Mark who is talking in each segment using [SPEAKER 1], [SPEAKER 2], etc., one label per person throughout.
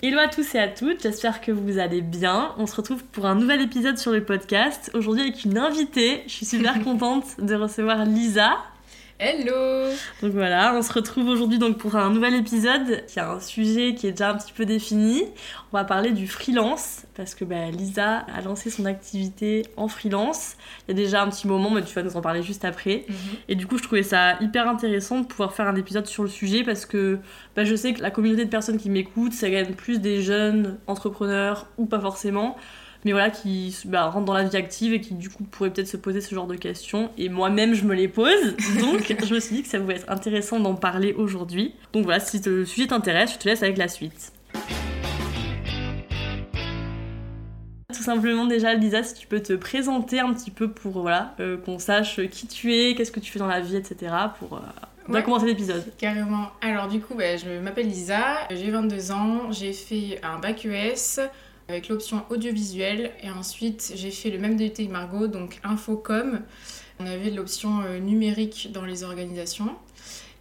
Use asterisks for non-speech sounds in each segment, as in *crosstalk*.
[SPEAKER 1] Hello à tous et à toutes, j'espère que vous allez bien. On se retrouve pour un nouvel épisode sur le podcast. Aujourd'hui avec une invitée. Je suis super *laughs* contente de recevoir Lisa.
[SPEAKER 2] Hello
[SPEAKER 1] Donc voilà, on se retrouve aujourd'hui donc pour un nouvel épisode qui a un sujet qui est déjà un petit peu défini. On va parler du freelance parce que bah, Lisa a lancé son activité en freelance. Il y a déjà un petit moment, mais tu vas nous en parler juste après.
[SPEAKER 2] Mhm.
[SPEAKER 1] Et du coup, je trouvais ça hyper intéressant de pouvoir faire un épisode sur le sujet parce que bah, je sais que la communauté de personnes qui m'écoutent, quand même plus des jeunes entrepreneurs ou pas forcément, mais voilà, qui bah, rentrent dans la vie active et qui du coup pourraient peut-être se poser ce genre de questions. Et moi-même, je me les pose. Donc, *laughs* je me suis dit que ça pouvait être intéressant d'en parler aujourd'hui. Donc voilà, si le sujet t'intéresse, je te laisse avec la suite. Tout simplement déjà, Lisa, si tu peux te présenter un petit peu pour voilà, euh, qu'on sache qui tu es, qu'est-ce que tu fais dans la vie, etc. pour euh,
[SPEAKER 2] Ouais.
[SPEAKER 1] commencer l'épisode.
[SPEAKER 2] Carrément. Alors du coup, bah, je m'appelle Lisa, j'ai 22 ans, j'ai fait un bac ES avec l'option audiovisuel et ensuite j'ai fait le même DUT que Margot, donc infocom. On avait l'option euh, numérique dans les organisations.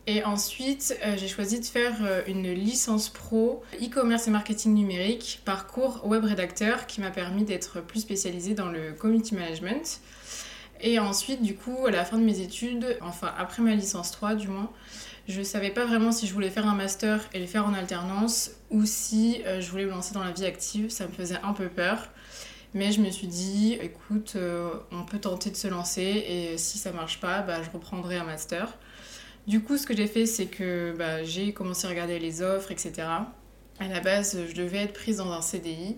[SPEAKER 2] Et ensuite, euh, j'ai choisi de faire euh, une licence pro e-commerce et marketing numérique, parcours web rédacteur, qui m'a permis d'être plus spécialisée dans le community management. Et ensuite, du coup, à la fin de mes études, enfin après ma licence 3 du moins, je savais pas vraiment si je voulais faire un master et le faire en alternance ou si euh, je voulais me lancer dans la vie active. Ça me faisait un peu peur. Mais je me suis dit, écoute, euh, on peut tenter de se lancer et si ça marche pas, bah, je reprendrai un master. Du coup, ce que j'ai fait, c'est que bah, j'ai commencé à regarder les offres, etc. À la base, je devais être prise dans un CDI.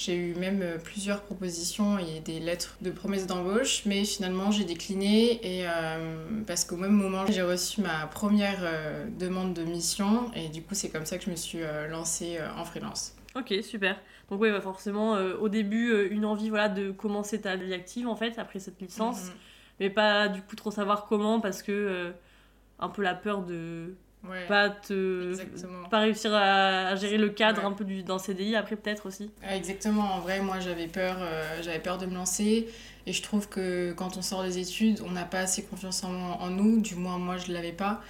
[SPEAKER 2] J'ai eu même euh, plusieurs propositions et des lettres de promesses d'embauche, mais finalement j'ai décliné et euh, parce qu'au même moment j'ai reçu ma première euh, demande de mission et du coup c'est comme ça que je me suis euh, lancée en freelance.
[SPEAKER 1] Ok, super. Donc oui, bah forcément, au début, une envie voilà, de commencer ta vie active, en fait, après cette licence.
[SPEAKER 2] Mhm.
[SPEAKER 1] Mais pas du coup trop savoir comment, parce que un peu la peur de
[SPEAKER 2] Ouais,
[SPEAKER 1] pas te...
[SPEAKER 2] exactement.
[SPEAKER 1] Pas réussir à, à gérer le cadre
[SPEAKER 2] Ouais.
[SPEAKER 1] un peu du, d'un CDI, après peut-être aussi.
[SPEAKER 2] Ah, Exactement, en vrai, moi j'avais peur, euh, j'avais peur de me lancer et je trouve que quand on sort des études, on n'a pas assez confiance en, en nous, du moins moi je l'avais pas.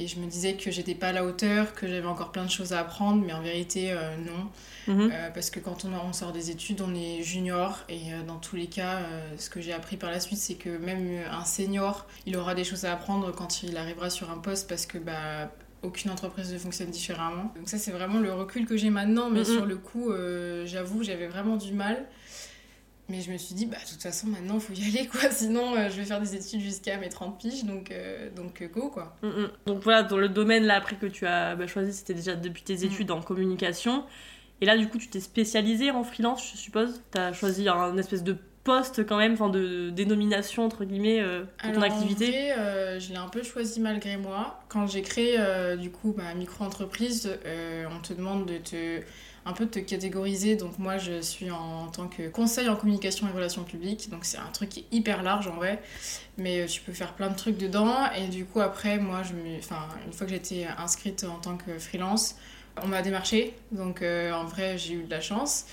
[SPEAKER 2] Et je me disais que j'étais pas à la hauteur, que j'avais encore plein de choses à apprendre, mais en vérité, euh, non.
[SPEAKER 1] Mhm.
[SPEAKER 2] Euh, parce que quand on, on sort des études, on est junior et euh, dans tous les cas, ce que j'ai appris par la suite, c'est que même un senior, il aura des choses à apprendre quand il arrivera sur un poste parce que bah, aucune entreprise ne fonctionne différemment. Donc ça, c'est vraiment le recul que j'ai maintenant, mais
[SPEAKER 1] Mhm.
[SPEAKER 2] sur le coup, j'avoue, j'avais vraiment du mal. Mais je me suis dit, bah, de toute façon, maintenant, il faut y aller, quoi. *laughs* Sinon, euh, je vais faire des études jusqu'à mes 30 piges, donc, euh, donc euh, go, quoi.
[SPEAKER 1] Mm, mm. Donc voilà, dans le domaine là après que tu as bah, choisi, c'était déjà depuis tes
[SPEAKER 2] Mm.
[SPEAKER 1] études en communication. Et là, du coup, tu t'es spécialisé en freelance, je suppose? Tu as choisi un espèce de poste quand même, enfin de dénomination entre guillemets euh, pour ton activité.
[SPEAKER 2] En vrai, je l'ai un peu choisi malgré moi. Quand j'ai créé du coup ma micro-entreprise, on te demande de te un peu te catégoriser. Donc moi, je suis en, tant que conseil en communication et relations publiques. Donc c'est un truc qui est hyper large en vrai, mais euh, tu peux faire plein de trucs dedans. Et du coup après, moi, je une fois que j'étais inscrite en tant que freelance, on m'a démarché. Donc euh, en vrai, j'ai eu de la chance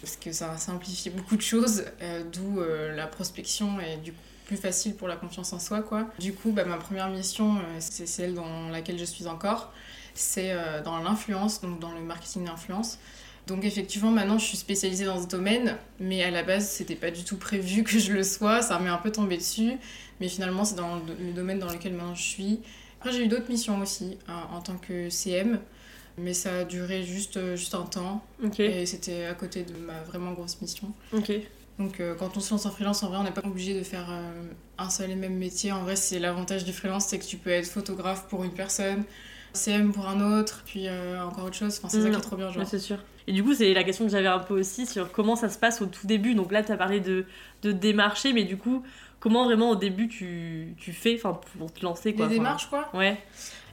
[SPEAKER 2] parce que ça a simplifié beaucoup de choses, euh, d'où la prospection et du plus facile pour la confiance en soi quoi. Du coup, bah, ma première mission, c'est celle dans laquelle je suis encore, c'est euh, dans l'influence, donc dans le marketing d'influence. Donc effectivement, maintenant je suis spécialisée dans ce domaine, mais à la base c'était pas du tout prévu que je le sois, ça m'est un peu tombé dessus, mais finalement c'est dans le domaine dans lequel maintenant je suis. Après j'ai eu d'autres missions aussi hein, en tant que CM, mais ça a duré juste, euh, juste un temps, et c'était à côté de ma vraiment grosse mission.
[SPEAKER 1] ok.
[SPEAKER 2] Donc euh, quand on se lance en freelance, en vrai, on n'est pas obligé de faire euh, un seul et même métier. En vrai, c'est l'avantage du freelance, c'est que tu peux être photographe pour une personne, CM pour un autre, puis euh, encore autre chose. Enfin, c'est ça qui est trop bien, genre.
[SPEAKER 1] C'est sûr. Et du coup, c'est la question que j'avais un peu aussi sur comment ça se passe au tout début. Donc là, tu as parlé de, de démarcher, mais du coup, comment vraiment au début tu, tu fais enfin, pour te lancer
[SPEAKER 2] Les
[SPEAKER 1] quoi Enfin,
[SPEAKER 2] démarches, quoi.
[SPEAKER 1] Ouais.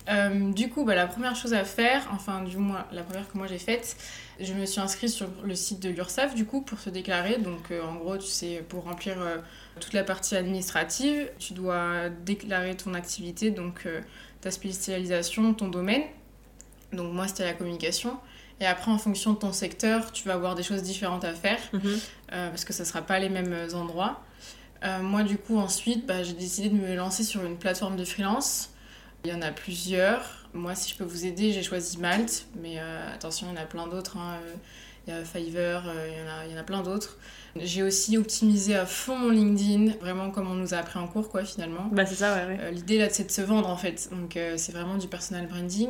[SPEAKER 2] Euh, du coup, bah, la première chose à faire, enfin du moins la première que moi j'ai faite, je me suis inscrite sur le site de l'URSSAF du coup pour se déclarer. Donc euh, en gros, tu sais, pour remplir euh, toute la partie administrative, tu dois déclarer ton activité, donc ta spécialisation, ton domaine. Donc moi c'était la communication. Et après, en fonction de ton secteur, tu vas avoir des choses différentes à faire
[SPEAKER 1] Mhm.
[SPEAKER 2] euh, parce que ça sera pas les mêmes endroits. Euh, moi, du coup, ensuite, bah, j'ai décidé de me lancer sur une plateforme de freelance Il y en a plusieurs. Moi, si je peux vous aider, j'ai choisi Malte, mais euh, attention, il y en a plein d'autres. hein. Il y a Fiverr, euh, il y en a, il y en a plein d'autres. J'ai aussi optimisé à fond mon LinkedIn, vraiment comme on nous a appris en cours, quoi, finalement.
[SPEAKER 1] Bah, c'est ça, ouais, ouais.
[SPEAKER 2] Euh, L'idée là, c'est de se vendre en fait. Donc euh, c'est vraiment du personal branding.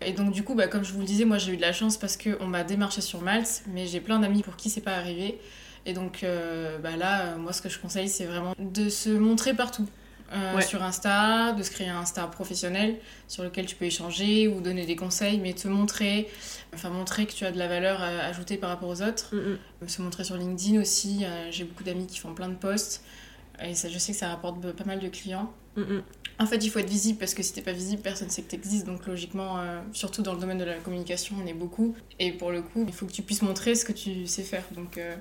[SPEAKER 2] Et donc du coup, bah, comme je vous le disais, moi j'ai eu de la chance parce qu'on m'a démarché sur Malte, mais j'ai plein d'amis pour qui c'est pas arrivé. Et donc euh, bah, là, moi ce que je conseille, c'est vraiment de se montrer partout. Euh,
[SPEAKER 1] Ouais.
[SPEAKER 2] Sur Insta, de se créer un Insta professionnel sur lequel tu peux échanger ou donner des conseils, mais te montrer, enfin montrer que tu as de la valeur à ajouter par rapport aux autres.
[SPEAKER 1] Mm, mm.
[SPEAKER 2] Euh, se montrer sur LinkedIn aussi. euh, J'ai beaucoup d'amis qui font plein de posts. Et ça, je sais que ça rapporte pas mal de clients.
[SPEAKER 1] Mm.
[SPEAKER 2] En fait, il faut être visible parce que si t'es pas visible, personne sait que t'existes. Donc logiquement, euh, surtout dans le domaine de la communication, on est beaucoup. Et pour le coup, il faut que tu puisses montrer ce que tu sais faire. Donc euh,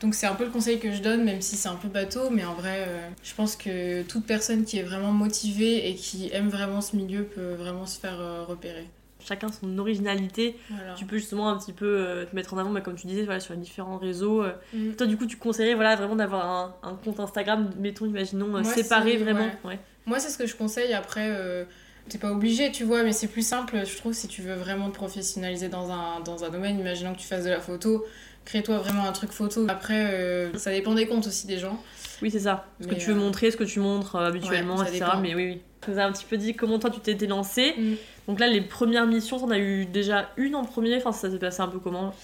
[SPEAKER 2] donc c'est un peu le conseil que je donne, même si c'est un peu bateau. Mais en vrai, euh, je pense que toute personne qui est vraiment motivée et qui aime vraiment ce milieu peut vraiment se faire euh, repérer.
[SPEAKER 1] Chacun son originalité.
[SPEAKER 2] Voilà.
[SPEAKER 1] Tu peux justement un petit peu euh, te mettre en avant, bah, comme tu disais, voilà, sur les différents réseaux.
[SPEAKER 2] Mm.
[SPEAKER 1] Toi, du coup, tu conseillerais voilà, vraiment d'avoir un, un compte Instagram, mettons, imaginons,
[SPEAKER 2] Moi,
[SPEAKER 1] séparé vraiment.
[SPEAKER 2] ouais.
[SPEAKER 1] Ouais.
[SPEAKER 2] Moi, c'est ce que je conseille. Après, t'es pas obligé, tu vois, mais c'est plus simple, je trouve, si tu veux vraiment te professionnaliser dans un, dans un domaine. Imaginons que tu fasses de la photo, crée-toi vraiment un truc photo. Après, euh, ça dépend des comptes aussi des gens.
[SPEAKER 1] Oui, c'est ça. Ce que tu veux
[SPEAKER 2] euh,
[SPEAKER 1] montrer, ce que tu montres euh, habituellement,
[SPEAKER 2] ouais,
[SPEAKER 1] etc.
[SPEAKER 2] dépend.
[SPEAKER 1] Mais oui, oui. Tu nous as un petit peu dit comment toi tu t'étais lancé.
[SPEAKER 2] Mm.
[SPEAKER 1] Donc là, les premières missions, t'en as eu déjà une en premier. Enfin, ça s'est passé un peu comment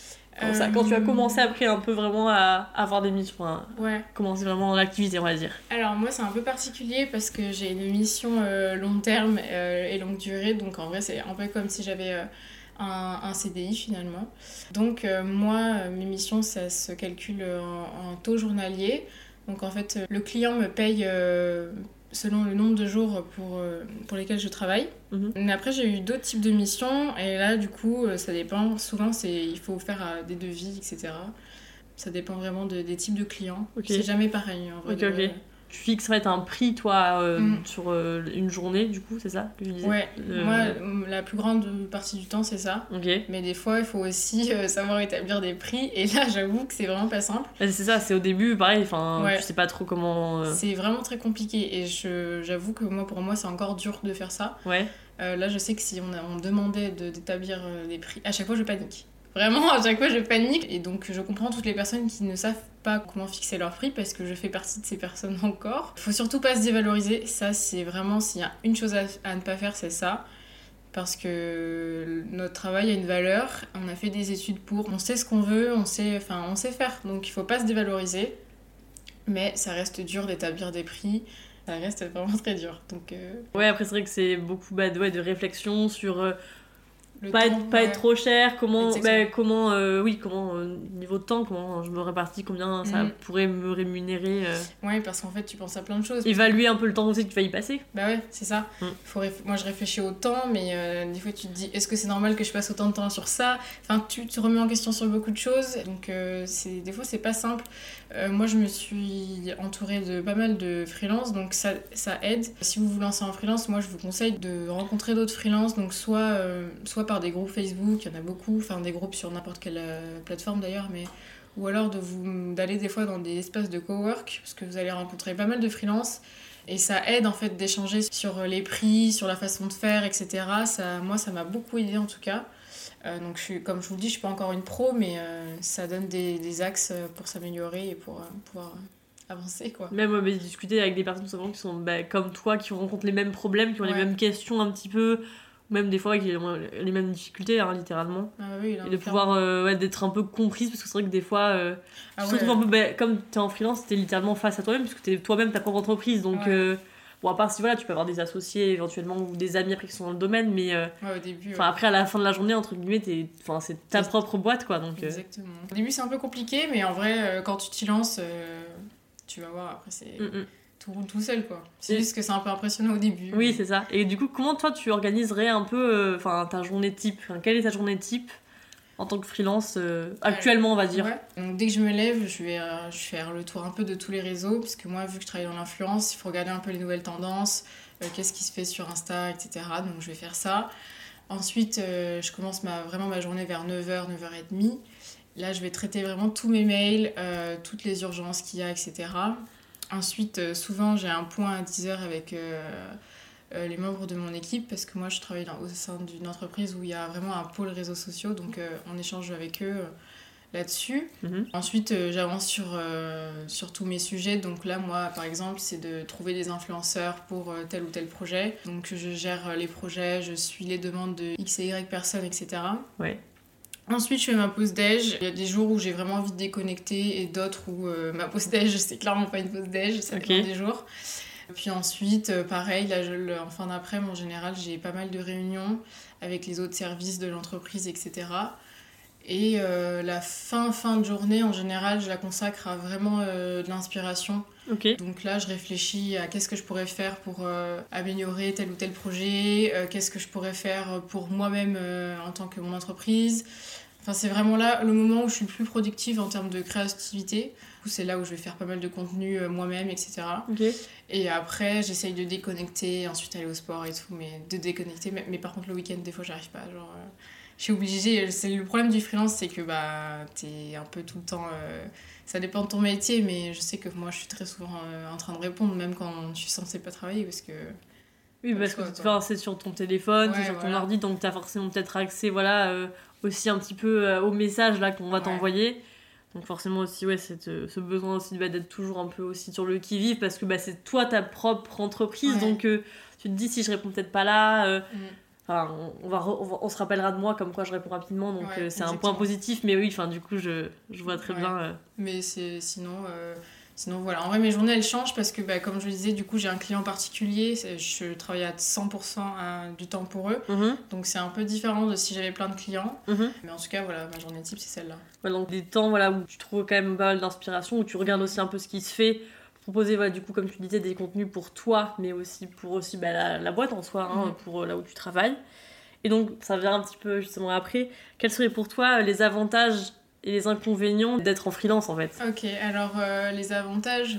[SPEAKER 1] Quand, ça- quand tu as commencé après un peu vraiment à avoir des missions, enfin,
[SPEAKER 2] Ouais.
[SPEAKER 1] commencer vraiment l'activité, on va dire.
[SPEAKER 2] Alors moi c'est un peu particulier parce que j'ai une mission euh, long terme euh, et longue durée, donc en vrai c'est un peu comme si j'avais euh, un, un CDI finalement. Donc euh, moi euh, mes missions ça se calcule en, en taux journalier, donc en fait euh, le client me paye selon le nombre de jours pour, pour lesquels je travaille.
[SPEAKER 1] Mhm.
[SPEAKER 2] Mais après j'ai eu d'autres types de missions et là du coup ça dépend, souvent c'est il faut faire des devis etc. Ça dépend vraiment de- des types de clients.
[SPEAKER 1] Ok.
[SPEAKER 2] C'est jamais pareil en vrai. De.
[SPEAKER 1] Tu fait un prix, toi, euh,
[SPEAKER 2] Mm.
[SPEAKER 1] sur euh, une journée, du coup, c'est ça que je disais
[SPEAKER 2] Ouais,
[SPEAKER 1] Euh,
[SPEAKER 2] moi, la plus grande partie du temps, c'est ça. Mais des fois, il faut aussi euh, savoir établir des prix. Et là, j'avoue que c'est vraiment pas simple.
[SPEAKER 1] Bah, C'est ça, c'est au début, pareil, enfin,
[SPEAKER 2] Ouais.
[SPEAKER 1] tu sais pas trop comment.
[SPEAKER 2] C'est vraiment très compliqué. Et j'avoue que moi, pour moi, c'est encore dur de faire ça.
[SPEAKER 1] Ouais.
[SPEAKER 2] Là, je sais que si on, a- on demandait de- d'établir des prix, à chaque fois, je panique. Vraiment, à chaque fois, je panique. Et donc, je comprends toutes les personnes qui ne savent pas comment fixer leur prix parce que je fais partie de ces personnes *laughs* encore. Il faut surtout pas se dévaloriser. Ça, c'est vraiment, s'il y a une chose à, ne pas faire, c'est ça. Parce que notre travail a une valeur. On a fait des études pour. On sait ce qu'on veut, on sait, enfin, on sait faire. Donc, il faut pas se dévaloriser. Mais ça reste dur d'établir des prix. Ça reste vraiment *laughs* très dur. Donc, euh,
[SPEAKER 1] Ouais, après, c'est vrai que c'est beaucoup bah, de, réflexion sur euh, pas,
[SPEAKER 2] temps,
[SPEAKER 1] être, pas
[SPEAKER 2] ouais.
[SPEAKER 1] être trop cher, comment, bah, comment euh, oui, comment, euh, niveau de temps, comment je me répartis, combien ça
[SPEAKER 2] Mhm.
[SPEAKER 1] pourrait me rémunérer. euh,
[SPEAKER 2] Ouais, parce qu'en fait, tu penses à plein de choses.
[SPEAKER 1] évaluer un peu le temps aussi que tu vas y passer.
[SPEAKER 2] Bah ouais, c'est ça.
[SPEAKER 1] Mm.
[SPEAKER 2] Faut réf- Moi, je réfléchis au temps, mais euh, des fois, tu te dis, est-ce que c'est normal que je passe autant de temps sur ça? Enfin, tu te remets en question sur beaucoup de choses. Donc, c'est des fois, c'est pas simple. Moi, je me suis entourée de pas mal de freelance, donc ça, ça aide. Si vous vous lancez en freelance, moi, je vous conseille de rencontrer d'autres freelance, donc soit, soit par des groupes Facebook, il y en a beaucoup, enfin, des groupes sur n'importe quelle euh, plateforme d'ailleurs, mais ou alors de vous d'aller des fois dans des espaces de cowork parce que vous allez rencontrer pas mal de freelance et ça aide en fait d'échanger sur les prix, sur la façon de faire, etc. Ça, moi, ça m'a beaucoup aidé en tout cas. Euh, donc, je suis, comme je vous le dis, je suis pas encore une pro, mais euh, ça donne des, des axes pour s'améliorer et pour euh, pouvoir euh, avancer quoi.
[SPEAKER 1] Même euh, bah, discuter avec des personnes simplement qui sont bah, comme toi, qui rencontrent les mêmes problèmes, qui ont les
[SPEAKER 2] Ouais.
[SPEAKER 1] mêmes questions un petit peu, même des fois qui ont les mêmes difficultés, hein, littéralement.
[SPEAKER 2] Ah oui, là,
[SPEAKER 1] Et de pouvoir euh, ouais, d'être un peu comprise, parce que c'est vrai que des fois, euh,
[SPEAKER 2] Ah
[SPEAKER 1] tu
[SPEAKER 2] ouais.
[SPEAKER 1] un peu, bah, comme tu es en freelance, tu es littéralement face à toi-même, parce que tu es toi-même ta propre entreprise. Donc,
[SPEAKER 2] Ouais.
[SPEAKER 1] euh, bon, à part si voilà, tu peux avoir des associés éventuellement, ou des amis après qui sont dans le domaine, mais euh,
[SPEAKER 2] au début.
[SPEAKER 1] après, à la fin de la journée, entre guillemets, c'est ta propre boîte, quoi. Donc, euh,
[SPEAKER 2] Exactement. Au début, c'est un peu compliqué, mais en vrai, quand tu t'y lances, tu vas voir. Après, c'est
[SPEAKER 1] mm, mm.
[SPEAKER 2] Tout roule tout seul quoi. C'est juste que c'est un peu impressionnant au début.
[SPEAKER 1] Oui, c'est ça. Et du coup, comment toi tu organiserais un peu euh, enfin ta journée type? Quelle est ta journée type en tant que freelance euh, actuellement, on va dire?
[SPEAKER 2] Ouais. Donc dès que je me lève, je vais, euh, je vais faire le tour un peu de tous les réseaux, parce que moi, vu que je travaille dans l'influence, il faut regarder un peu les nouvelles tendances, qu'est-ce qui se fait sur Insta, etc. Donc je vais faire ça. Ensuite, je commence ma, vraiment ma journée vers 9h, 9h30. Là, je vais traiter vraiment tous mes mails, toutes les urgences qu'il y a, etc. Ensuite, euh, souvent, j'ai un point à 10h avec, euh, euh, les membres de mon équipe parce que moi je travaille dans, au sein d'une entreprise où il y a vraiment un pôle réseaux sociaux, donc on échange avec eux là-dessus.
[SPEAKER 1] Mhm.
[SPEAKER 2] Ensuite, euh, j'avance sur, euh, sur tous mes sujets. Donc là, moi, par exemple, c'est de trouver des influenceurs pour euh, tel ou tel projet. Donc je gère les projets, je suis les demandes de X et Y personnes, etc.
[SPEAKER 1] Ouais.
[SPEAKER 2] Ensuite, je fais ma pause déj. Il y a des jours où j'ai vraiment envie de déconnecter et d'autres où euh, ma pause déj, *laughs* c'est clairement pas une pause déj, ça
[SPEAKER 1] Ok.
[SPEAKER 2] dépend des jours. Puis ensuite, euh, pareil, là, je, en fin d'après, en général, j'ai pas mal de réunions avec les autres services de l'entreprise, etc. Et euh, la fin, fin de journée, en général, je la consacre à vraiment euh, de l'inspiration. Donc là, je réfléchis à qu'est-ce que je pourrais faire pour euh, améliorer tel ou tel projet, euh, qu'est-ce que je pourrais faire pour moi-même euh, en tant que mon entreprise. Enfin, c'est vraiment là le moment où je suis le plus productive en termes de créativité. C'est là où je vais faire pas mal de contenu moi-même, etc. Et après, j'essaye de déconnecter, ensuite aller au sport et tout, mais de déconnecter. Mais, mais par contre, le week-end, des fois, j'arrive pas. Genre, je suis obligée. C'est le problème du freelance, c'est que bah, t'es un peu tout le temps. euh, ça dépend de ton métier, mais je sais que moi, je suis très souvent euh, en train de répondre, même quand je suis censée pas travailler, parce que.
[SPEAKER 1] Oui, parce que
[SPEAKER 2] quoi.
[SPEAKER 1] enfin, c'est sur ton téléphone, c'est sur ton
[SPEAKER 2] voilà.
[SPEAKER 1] ordi, donc tu as forcément peut-être accès voilà, euh, aussi un petit peu aux messages là, qu'on va
[SPEAKER 2] Ouais.
[SPEAKER 1] t'envoyer. Donc forcément aussi, ouais, c'est euh, ce besoin aussi bah, d'être toujours un peu aussi sur le qui-vive, parce que bah, c'est toi ta propre entreprise,
[SPEAKER 2] Ouais.
[SPEAKER 1] donc tu te dis si je réponds peut-être pas là,
[SPEAKER 2] Mm.
[SPEAKER 1] Enfin, on, va re- on va- on se rappellera de moi comme quoi je réponds rapidement, donc
[SPEAKER 2] Ouais,
[SPEAKER 1] euh, c'est un point positif, mais oui, enfin, du coup, je, je vois très
[SPEAKER 2] Ouais.
[SPEAKER 1] bien. euh,
[SPEAKER 2] Mais c'est sinon. euh, Sinon, voilà. En vrai, mes journées, elles changent parce que, bah, comme je le disais, du coup, j'ai un client particulier. Je travaille à 100% à- du temps pour eux.
[SPEAKER 1] mhm,
[SPEAKER 2] Donc, c'est un peu différent de si j'avais plein de clients.
[SPEAKER 1] mhm.
[SPEAKER 2] Mais en tout cas, voilà, ma journée type, c'est celle-là.
[SPEAKER 1] Ouais, donc des temps voilà, où tu trouves quand même pas mal d'inspiration, où tu regardes aussi un peu ce qui se fait, proposer voilà, du coup comme tu disais des contenus pour toi, mais aussi pour aussi bah, la, la boîte en soi, hein,
[SPEAKER 2] Mhm.
[SPEAKER 1] pour euh, là où tu travailles. Et donc ça vient un petit peu justement après, quels seraient pour toi euh, les avantages et les inconvénients d'être en freelance en fait?
[SPEAKER 2] Ok, alors euh, les avantages,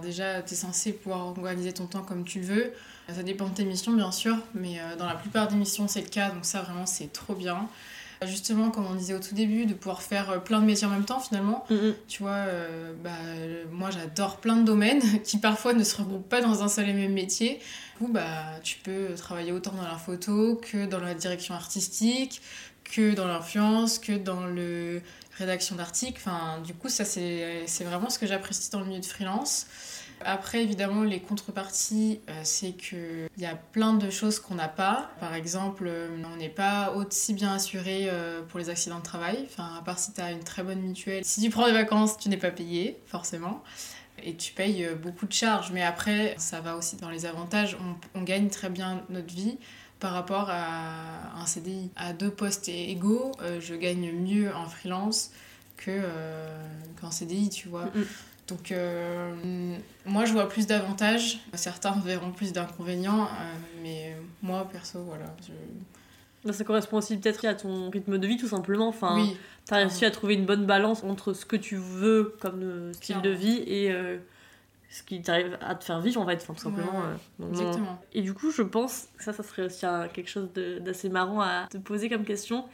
[SPEAKER 2] déjà tu es censé pouvoir organiser ton temps comme tu veux. Ça dépend de tes missions bien sûr, mais euh, dans la plupart des missions c'est le cas, donc ça vraiment c'est trop bien. Justement, comme on disait au tout début, de pouvoir faire euh, plein de métiers en même temps finalement.
[SPEAKER 1] Mhm.
[SPEAKER 2] Tu vois, euh, bah, euh, moi j'adore plein de domaines *laughs* qui parfois ne se regroupent pas dans un seul et même métier. Du coup, bah, tu peux travailler autant dans la photo que dans la direction artistique, que dans l'influence, que dans le rédaction d'articles. Enfin, du coup, ça c'est c'est vraiment ce que j'apprécie dans le milieu de freelance. Après, évidemment, les contreparties, euh, c'est qu'il y a plein de choses qu'on n'a pas. Par exemple, euh, on n'est pas aussi bien assuré euh, pour les accidents de travail. Enfin, à part si tu as une très bonne mutuelle. Si tu prends des vacances, tu n'es pas payé, forcément. Et tu payes beaucoup de charges. Mais après, ça va aussi dans les avantages. On, gagne très bien notre vie par rapport à un CDI. À deux postes égaux, je gagne mieux en freelance que, qu'en CDI, tu vois.
[SPEAKER 1] Mhm.
[SPEAKER 2] Donc, euh, moi, je vois plus d'avantages. Certains verront plus d'inconvénients. euh, mais moi, perso, voilà. je-
[SPEAKER 1] Là, Ça correspond aussi peut-être à ton rythme de vie tout simplement. Enfin,
[SPEAKER 2] oui,
[SPEAKER 1] tu as réussi à trouver une bonne balance entre ce que tu veux comme euh, style de vie et euh, ce qui t'arrive à te faire vivre en fait, enfin, tout simplement.
[SPEAKER 2] Ouais, ouais.
[SPEAKER 1] donc,
[SPEAKER 2] exactement.
[SPEAKER 1] Et du coup, je pense que ça, ça serait aussi quelque chose d'assez marrant à te poser comme question.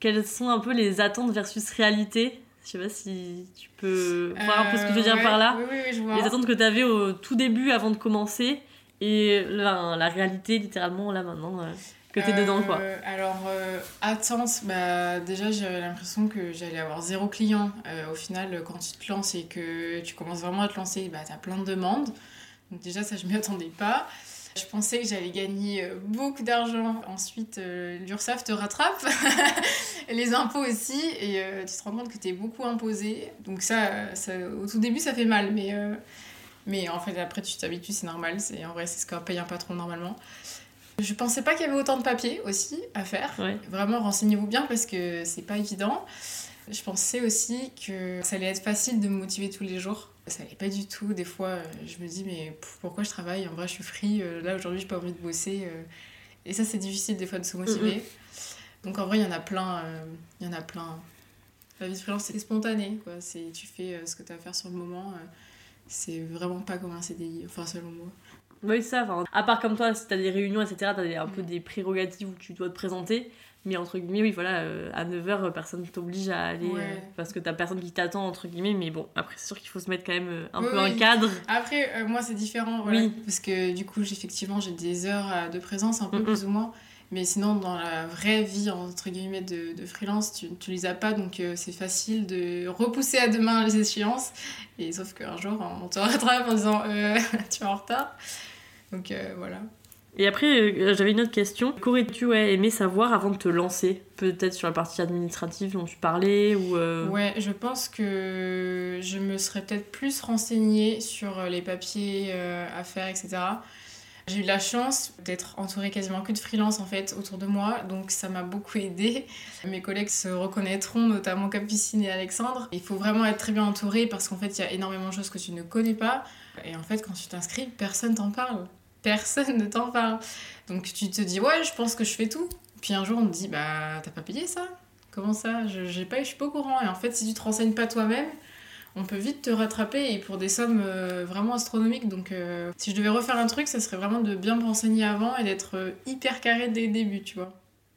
[SPEAKER 1] Quelles sont un peu les attentes versus réalité Je sais pas si tu peux voir un peu ce que je veux dire
[SPEAKER 2] Euh,
[SPEAKER 1] par là.
[SPEAKER 2] Oui, oui, oui, je vois.
[SPEAKER 1] Les attentes que tu avais au tout début avant de commencer et la, la réalité littéralement là maintenant euh, que tu es dedans quoi.
[SPEAKER 2] Euh, alors, euh, attente, bah, déjà j'avais l'impression que j'allais avoir zéro client. Euh, au final, quand tu te lances et que tu commences vraiment à te lancer, bah, tu as plein de demandes. Donc, déjà, ça, je m'y attendais pas. Je pensais que j'allais gagner euh, beaucoup d'argent. Ensuite, euh, l'URSSAF te rattrape, *laughs* les impôts aussi, et euh, tu te rends compte que tu es beaucoup imposé. Donc, ça, ça, au tout début, ça fait mal, mais, euh, mais en fait, après, tu t'habitues, c'est normal. C'est, en vrai, c'est ce qu'un paye un patron normalement. Je pensais pas qu'il y avait autant de papiers aussi à faire.
[SPEAKER 1] Ouais.
[SPEAKER 2] Vraiment, renseignez-vous bien parce que c'est pas évident. Je pensais aussi que ça allait être facile de me motiver tous les jours. Ça allait pas du tout. Des fois, euh, je me dis, mais pourquoi je travaille? En vrai, je suis free. euh, Là, aujourd'hui, j'ai pas envie de bosser. euh. Et ça, c'est difficile des fois de se motiver. Donc, en vrai, il y en a plein. Il y en a plein. La vie de freelance, c'est spontané. Quoi. Tu fais ce que tu as à faire sur le moment. C'est vraiment pas comme un CDI, enfin, selon moi.
[SPEAKER 1] Oui, ça, enfin, à part comme toi, si t'as des réunions, etc., t'as un peu des prérogatives où tu dois te présenter. Mais entre guillemets, oui, voilà, euh, à 9h, personne t'oblige à aller
[SPEAKER 2] Ouais.
[SPEAKER 1] parce que t'as personne qui t'attend, entre guillemets. Mais bon, après, c'est sûr qu'il faut se mettre quand même euh, un
[SPEAKER 2] Oui,
[SPEAKER 1] peu
[SPEAKER 2] oui.
[SPEAKER 1] un cadre.
[SPEAKER 2] Après, euh, moi, c'est différent, voilà,
[SPEAKER 1] Oui.
[SPEAKER 2] parce que du coup, effectivement, j'ai des heures euh, de présence, un peu plus ou moins. Mais sinon, dans la vraie vie, entre guillemets, de, de freelance, tu, tu les as pas, donc euh, c'est facile de repousser à demain les échéances. Et sauf qu'un jour, on te rattrape en disant euh, *laughs* tu es en retard. Donc euh, voilà.
[SPEAKER 1] Et après, euh, j'avais une autre question. Qu'aurais-tu ouais, aimé savoir avant de te lancer? Peut-être sur la partie administrative dont tu parlais ou. euh,
[SPEAKER 2] Ouais, je pense que je me serais peut-être plus renseignée sur les papiers euh, à faire, etc. J'ai eu la chance d'être entourée quasiment que de freelance en fait autour de moi, donc ça m'a beaucoup aidé. Mes collègues se reconnaîtront, notamment Capucine et Alexandre. Il faut vraiment être très bien entouré parce qu'en fait il y a énormément de choses que tu ne connais pas. Et en fait quand tu t'inscris, personne t'en parle. Personne ne t'en parle. Donc tu te dis ouais je pense que je fais tout. Puis un jour on te dit bah t'as pas payé ça? Comment ça? Je, j'ai pas, je suis pas au courant. Et en fait si tu te renseignes pas toi-même, on peut vite te rattraper et pour des sommes euh, vraiment astronomiques. Donc, euh, si je devais refaire un truc, ça serait vraiment de bien me renseigner avant et d'être euh, hyper carré dès le début, tu vois.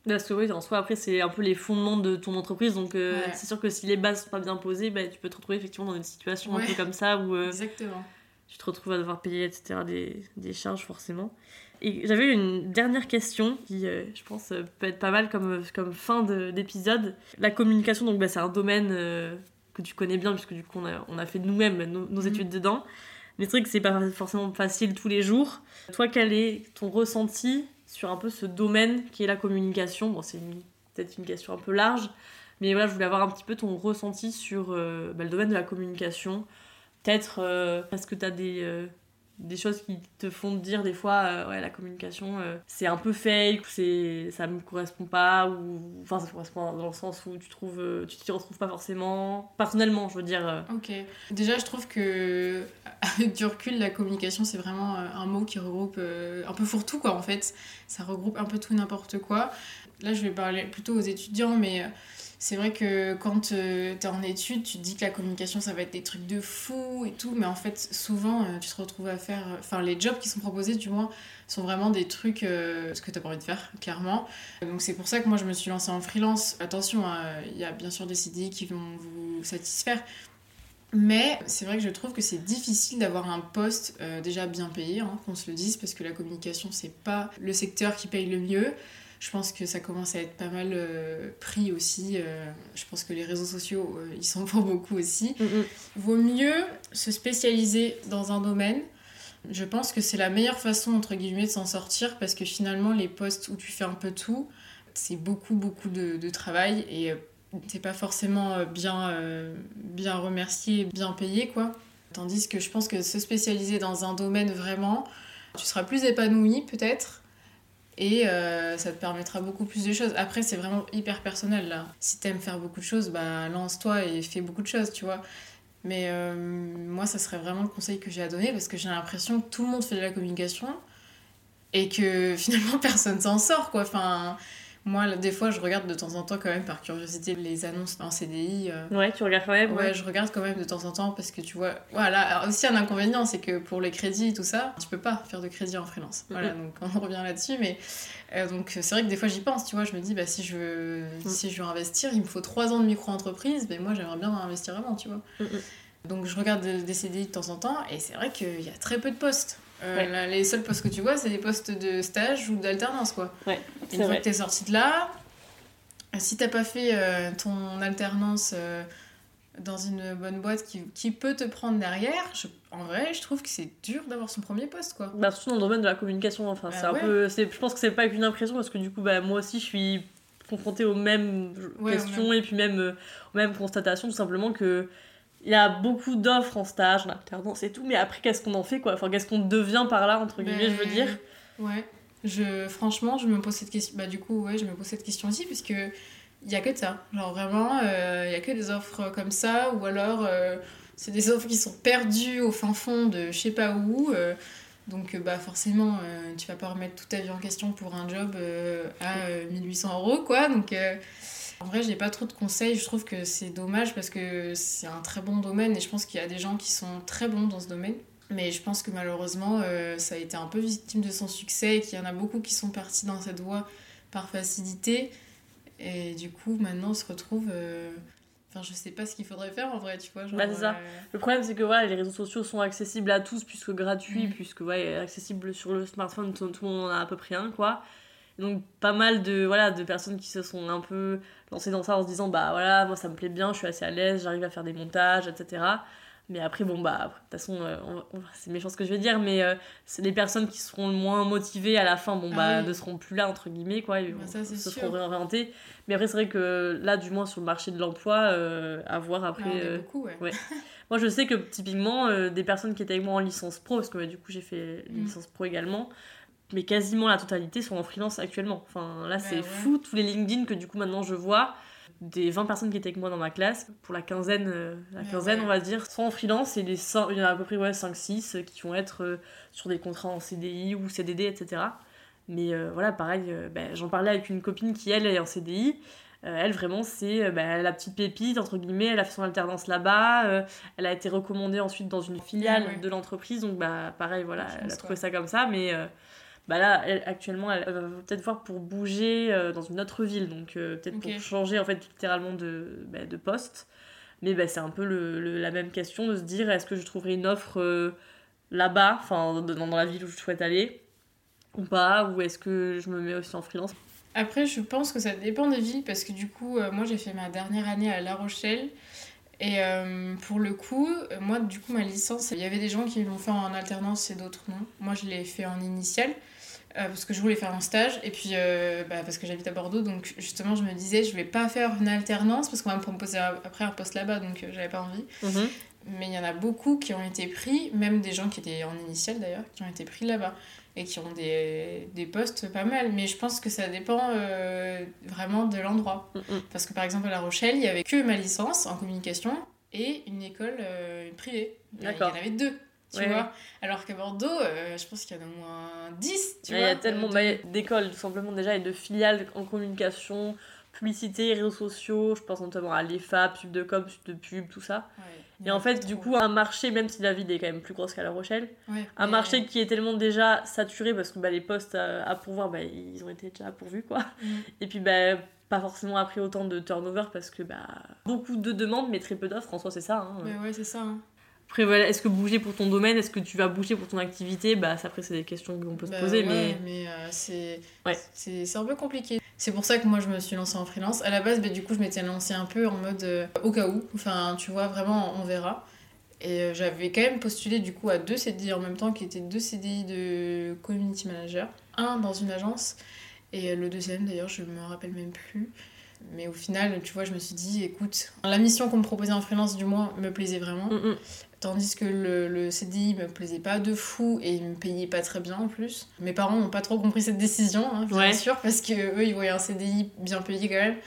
[SPEAKER 1] Parce que oui, en soi, après, c'est un peu les fondements de ton entreprise. Donc,
[SPEAKER 2] Ouais.
[SPEAKER 1] c'est sûr que si les bases sont pas bien posées, bah, tu peux te retrouver effectivement dans une situation un peu comme ça où
[SPEAKER 2] Exactement.
[SPEAKER 1] Tu te retrouves à devoir payer, etc., des, des charges forcément. Et j'avais une dernière question qui, euh, je pense, euh, peut être pas mal comme, comme fin de- d'épisode. La communication, donc, bah, c'est un domaine euh, que tu connais bien, puisque du coup, on a, on a fait nous-mêmes nos, nos
[SPEAKER 2] Mhm.
[SPEAKER 1] études dedans. Mais c'est vrai que c'est pas forcément facile tous les jours. Toi, quel est ton ressenti sur un peu ce domaine qui est la communication? Bon, c'est peut-être une question un peu large, mais voilà, je voulais avoir un petit peu ton ressenti sur euh, bah, le domaine de la communication. Peut-être euh, parce que tu as des, euh, des choses qui te font dire des fois, euh, ouais, la communication, c'est un peu fake, c'est, ça me correspond pas, ou enfin, ça correspond dans le sens où tu trouves, tu t'y retrouves pas forcément. Personnellement, je veux dire.
[SPEAKER 2] Ok. Déjà, je trouve que, *laughs* avec du recul, la communication, c'est vraiment un mot qui regroupe un peu fourre-tout, quoi, en fait. Ça regroupe un peu tout n'importe quoi. Là, je vais parler plutôt aux étudiants, mais c'est vrai que quand tu es en études, tu te dis que la communication, ça va être des trucs de fou et tout, mais en fait, souvent, euh, tu te retrouves à faire. Enfin, les jobs qui sont proposés, du moins, sont vraiment des trucs euh, ce que tu pas envie de faire, clairement. Donc, c'est pour ça que moi, je me suis lancée en freelance. Attention, hein, il y a bien sûr des CDI qui vont vous satisfaire. Mais c'est vrai que je trouve que c'est difficile d'avoir un poste euh, déjà bien payé, hein, qu'on se le dise, parce que la communication, c'est pas le secteur qui paye le mieux. Je pense que ça commence à être pas mal euh, pris aussi. euh, je pense que les réseaux sociaux, euh, ils s'en font beaucoup aussi. Vaut mieux se spécialiser dans un domaine. Je pense que c'est la meilleure façon, entre guillemets, de s'en sortir, parce que finalement, les postes où tu fais un peu tout, c'est beaucoup, beaucoup de, de travail et euh, t'es pas forcément bien, bien remercié, bien payé, quoi. Tandis que je pense que se spécialiser dans un domaine vraiment, tu seras plus épanoui peut-être et euh, ça te permettra beaucoup plus de choses. Après, c'est vraiment hyper personnel là. Si t'aimes faire beaucoup de choses, bah lance-toi et fais beaucoup de choses, tu vois. Mais euh, moi, ça serait vraiment le conseil que j'ai à donner parce que j'ai l'impression que tout le monde fait de la communication et que *laughs* finalement personne s'en sort quoi. Enfin, moi, là, des fois, je regarde de temps en temps quand même par curiosité les annonces en CDI. euh,
[SPEAKER 1] Ouais, tu regardes quand même.
[SPEAKER 2] Ouais, je regarde quand même de temps en temps parce que tu vois, voilà, alors aussi un inconvénient, c'est que pour les crédits et tout ça, tu peux pas faire de crédit en freelance. Voilà, donc on revient là-dessus, mais euh, donc c'est vrai que des fois j'y pense, tu vois, je me dis, bah si je veux,
[SPEAKER 1] Mm.
[SPEAKER 2] si je veux investir, il me faut trois ans de micro-entreprise, mais moi j'aimerais bien investir avant, tu vois.
[SPEAKER 1] Mm,
[SPEAKER 2] Donc je regarde des des CDI de temps en temps et c'est vrai qu'il y a très peu de postes. Euh,
[SPEAKER 1] Ouais.
[SPEAKER 2] là, les seuls postes que tu vois, c'est des postes de stage ou d'alternance, quoi.
[SPEAKER 1] Ouais,
[SPEAKER 2] Une fois
[SPEAKER 1] vrai.
[SPEAKER 2] que t'es sorti de là, si t'as pas fait euh, ton alternance euh, dans une bonne boîte qui, qui peut te prendre derrière, je- en vrai, je trouve que c'est dur d'avoir son premier poste, quoi.
[SPEAKER 1] Bah, surtout dans le domaine de la communication, enfin,
[SPEAKER 2] Bah
[SPEAKER 1] c'est un
[SPEAKER 2] ouais.
[SPEAKER 1] peu. Je pense que c'est pas qu'une impression parce que du coup, bah, moi aussi, je suis confrontée aux mêmes questions et puis même euh, aux mêmes constatations, tout simplement que. Il y a beaucoup d'offres en stage, en alternance et tout, mais après, qu'est-ce qu'on en fait, quoi? Enfin, qu'est-ce qu'on devient par là, entre guillemets, je veux
[SPEAKER 2] Ben,
[SPEAKER 1] dire?
[SPEAKER 2] Ouais. Je, franchement, je me pose cette question. Bah, du coup, ouais, je me pose cette question aussi, puisque il y a que de ça. Genre, vraiment, euh, il y a que des offres comme ça, ou alors euh, c'est des offres qui sont perdues au fin fond de je sais pas où. euh, donc, euh, bah, forcément, euh, tu vas pas remettre toute ta vie en question pour un job euh, à euh, 1800 euros, quoi. Donc, euh, en vrai, j'ai pas trop de conseils. Je trouve que c'est dommage parce que c'est un très bon domaine et je pense qu'il y a des gens qui sont très bons dans ce domaine. Mais je pense que malheureusement, euh, ça a été un peu victime de son succès et qu'il y en a beaucoup qui sont partis dans cette voie par facilité. Et du coup, maintenant, on se retrouve. euh, Enfin, je sais pas ce qu'il faudrait faire en vrai, tu vois. Genre,
[SPEAKER 1] Bah, c'est ça.
[SPEAKER 2] euh,
[SPEAKER 1] Le problème, c'est que voilà, les réseaux sociaux sont accessibles à tous, puisque gratuits,
[SPEAKER 2] Mm.
[SPEAKER 1] puisque ouais, accessibles sur le smartphone, tout, tout le monde en a à peu près un, quoi. Donc, pas mal de, voilà, de personnes qui se sont un peu lancées dans ça en se disant, bah voilà, moi ça me plaît bien, je suis assez à l'aise, j'arrive à faire des montages, etc. Mais après, bon, bah, de toute façon, euh, c'est méchant ce que je vais dire, mais euh, c'est les personnes qui seront le moins motivées à la fin, bon,
[SPEAKER 2] Ah
[SPEAKER 1] bah,
[SPEAKER 2] oui.
[SPEAKER 1] ne seront plus là, entre guillemets, quoi, ils
[SPEAKER 2] Bah, ça,
[SPEAKER 1] se
[SPEAKER 2] sûr.
[SPEAKER 1] seront réorientés. Mais après, c'est vrai que là, du moins, sur le marché de l'emploi, euh, à voir après. euh,
[SPEAKER 2] beaucoup, ouais.
[SPEAKER 1] ouais. *laughs* Moi, je sais que typiquement, des personnes qui étaient avec moi en licence pro, parce que du coup, j'ai fait une
[SPEAKER 2] Mm.
[SPEAKER 1] licence pro également, mais quasiment la totalité sont en freelance actuellement. Enfin, là, c'est
[SPEAKER 2] ouais.
[SPEAKER 1] fou, tous les LinkedIn que du coup, maintenant, je vois. Des 20 personnes qui étaient avec moi dans ma classe, pour la quinzaine, euh, la quinzaine
[SPEAKER 2] ouais.
[SPEAKER 1] on va dire, sont en freelance et les il y en a à peu près ouais, 5-6 qui vont être euh, sur des contrats en CDI ou CDD, etc. Mais euh, voilà, pareil, euh, ben, j'en parlais avec une copine qui, elle, est en CDI. Euh, elle, vraiment, c'est euh, ben, la petite pépite, entre guillemets. Elle a fait son alternance là-bas. euh, elle a été recommandée ensuite dans une filiale de l'entreprise. Donc, bah, pareil, voilà, elle a trouvé ça comme ça. Mais euh, bah, là, elle- actuellement, elle, va peut-être voir pour bouger euh, dans une autre ville. Donc, euh, peut-être pour changer, en fait, littéralement de, ben, de poste. Mais bah, c'est un peu le, le- la même question de se dire est-ce que je trouverai une offre euh, là-bas, enfin, dans, dans la ville où je souhaite aller ou pas, ou est-ce que je me mets aussi en freelance?
[SPEAKER 2] Après, je pense que ça dépend des villes parce que du coup, euh, moi j'ai fait ma dernière année à La Rochelle. Et euh, pour le coup, moi, du coup, ma licence, il y avait des gens qui l'ont fait en alternance et d'autres non. Moi, je l'ai fait en initial euh, parce que je voulais faire un stage. Et puis, euh, bah, parce que j'habite à Bordeaux, donc justement, je me disais, je vais pas faire une alternance parce qu'on va me proposer après un poste là-bas, donc euh, j'avais pas envie. Mais il y en a beaucoup qui ont été pris, même des gens qui étaient en initial d'ailleurs, qui ont été pris là-bas et qui ont des, des postes pas mal. Mais je pense que ça dépend euh, vraiment de l'endroit.
[SPEAKER 1] Mhm.
[SPEAKER 2] Parce que par exemple à La Rochelle, il y avait que ma licence en communication et une école privée. Il y en avait deux. Tu
[SPEAKER 1] Ouais,
[SPEAKER 2] vois Alors qu'à Bordeaux, euh, je pense qu'il y en a au moins 10. Tu
[SPEAKER 1] Il y
[SPEAKER 2] vois
[SPEAKER 1] a tellement
[SPEAKER 2] euh,
[SPEAKER 1] bah, d'écoles, tout simplement, déjà, et de filiales en communication, publicité, réseaux sociaux. Je pense notamment à l'EFA, pub de com, pub de pub, tout ça.
[SPEAKER 2] Ouais,
[SPEAKER 1] Et
[SPEAKER 2] en
[SPEAKER 1] fait,
[SPEAKER 2] trop.
[SPEAKER 1] du coup, un marché, même si la ville est quand même plus grosse qu'à La Rochelle,
[SPEAKER 2] Ouais,
[SPEAKER 1] un marché qui est tellement déjà saturé parce que bah, les postes à, à pourvoir, bah, ils ont été déjà pourvus, quoi.
[SPEAKER 2] Mhm.
[SPEAKER 1] Et puis, bah, pas forcément après autant de turnover parce que bah, beaucoup de demandes, mais très peu d'offres. En soi, c'est ça. hein.
[SPEAKER 2] Ouais, c'est ça. hein.
[SPEAKER 1] Est-ce que bouger pour ton domaine Est-ce que tu vas bouger pour ton activité? Bah, ça, après, c'est des questions qu'on peut se
[SPEAKER 2] Bah
[SPEAKER 1] poser,
[SPEAKER 2] ouais,
[SPEAKER 1] mais.
[SPEAKER 2] euh, c'est
[SPEAKER 1] Ouais.
[SPEAKER 2] un peu compliqué. C'est pour ça que moi je me suis lancée en freelance. À la base, bah, du coup, je m'étais lancée un peu en mode euh, au cas où. Enfin, tu vois, vraiment, on verra. Et euh, j'avais quand même postulé du coup à deux CDI en même temps, qui étaient deux CDI de community manager. Un dans une agence et le deuxième d'ailleurs, je me rappelle même plus. Mais au final, tu vois, je me suis dit, écoute, la mission qu'on me proposait en freelance, du moins, me plaisait vraiment.
[SPEAKER 1] Mm, mm.
[SPEAKER 2] Tandis que le, le CDI me plaisait pas de fou et il me payait pas très bien en plus. Mes parents n'ont pas trop compris cette décision, hein, bien
[SPEAKER 1] Ouais.
[SPEAKER 2] sûr, parce que eux ils voyaient un CDI bien payé quand même.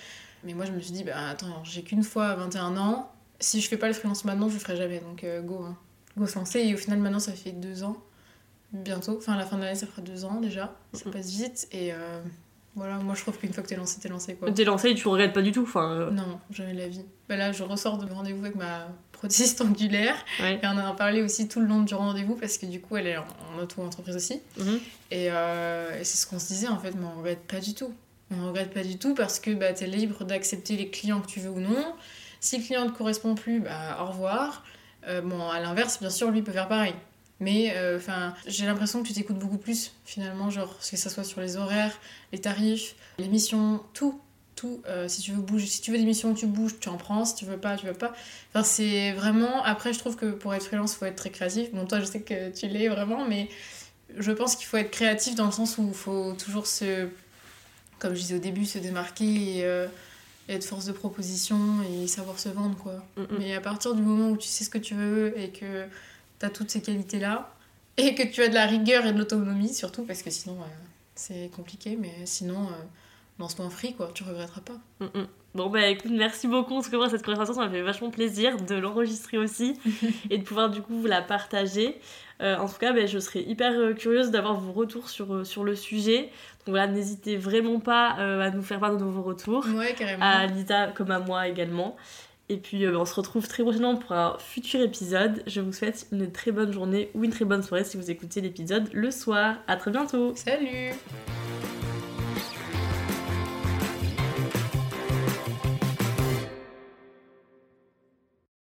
[SPEAKER 2] Mais moi je me suis dit, bah attends, j'ai qu'une fois 21 ans. Si je fais pas le freelance maintenant, je le ferai jamais. Donc euh, go, hein. go se lancer. Et au final, maintenant ça fait deux ans, bientôt. Enfin, à la fin de l'année, ça fera deux ans déjà. Ça
[SPEAKER 1] Mhm.
[SPEAKER 2] passe vite. Et euh, voilà, moi je trouve qu'une fois que t'es lancé, t'es lancé quoi.
[SPEAKER 1] T'es lancé et tu regrettes pas du tout. Enfin, euh,
[SPEAKER 2] Non, jamais de la vie. Bah là, je ressors de rendez-vous avec ma prothésiste *laughs* angulaire.
[SPEAKER 1] ouais.
[SPEAKER 2] Et on en a parlé aussi tout le long du rendez-vous parce que du coup, elle est en, en auto-entreprise aussi.
[SPEAKER 1] Mhm.
[SPEAKER 2] Et, euh, et c'est ce qu'on se disait en fait, mais on regrette pas du tout. On regrette pas du tout parce que bah, tu es libre d'accepter les clients que tu veux ou non. Si le client ne te correspond plus, bah au revoir. Euh, bon, à l'inverse, bien sûr, lui peut faire pareil. Mais euh, enfin, j'ai l'impression que tu t'écoutes beaucoup plus finalement, genre que ça soit sur les horaires, les tarifs, les missions, tout. Tout. Euh, si tu veux bouger, si tu veux des missions, tu bouges, tu en prends. Si tu veux pas, tu veux pas. Enfin, c'est vraiment. Après, je trouve que pour être freelance, il faut être très créatif. Bon, toi, je sais que tu l'es vraiment, mais je pense qu'il faut être créatif dans le sens où il faut toujours se. Comme je disais au début, se démarquer et euh, être force de proposition et savoir se vendre, quoi.
[SPEAKER 1] Mm, mm.
[SPEAKER 2] Mais à partir du moment où tu sais ce que tu veux et que tu as toutes ces qualités-là, et que tu as de la rigueur et de l'autonomie, surtout, parce que sinon, euh, c'est compliqué, mais sinon, euh, lance-toi un free, quoi. Tu regretteras pas.
[SPEAKER 1] Mm, mm. Bon bah écoute, merci beaucoup en tout cas cette conversation, ça m'a fait vachement plaisir de l'enregistrer aussi *laughs* et de pouvoir du coup vous la partager. Euh, en tout cas, bah, je serais hyper curieuse d'avoir vos retours sur, sur le sujet. Donc voilà, n'hésitez vraiment pas euh, à nous faire part de vos retours,
[SPEAKER 2] Ouais, carrément.
[SPEAKER 1] à Lita comme à moi également. Et puis euh, bah, on se retrouve très prochainement pour un futur épisode. Je vous souhaite une très bonne journée ou une très bonne soirée si vous écoutez l'épisode le soir. À très bientôt
[SPEAKER 2] Salut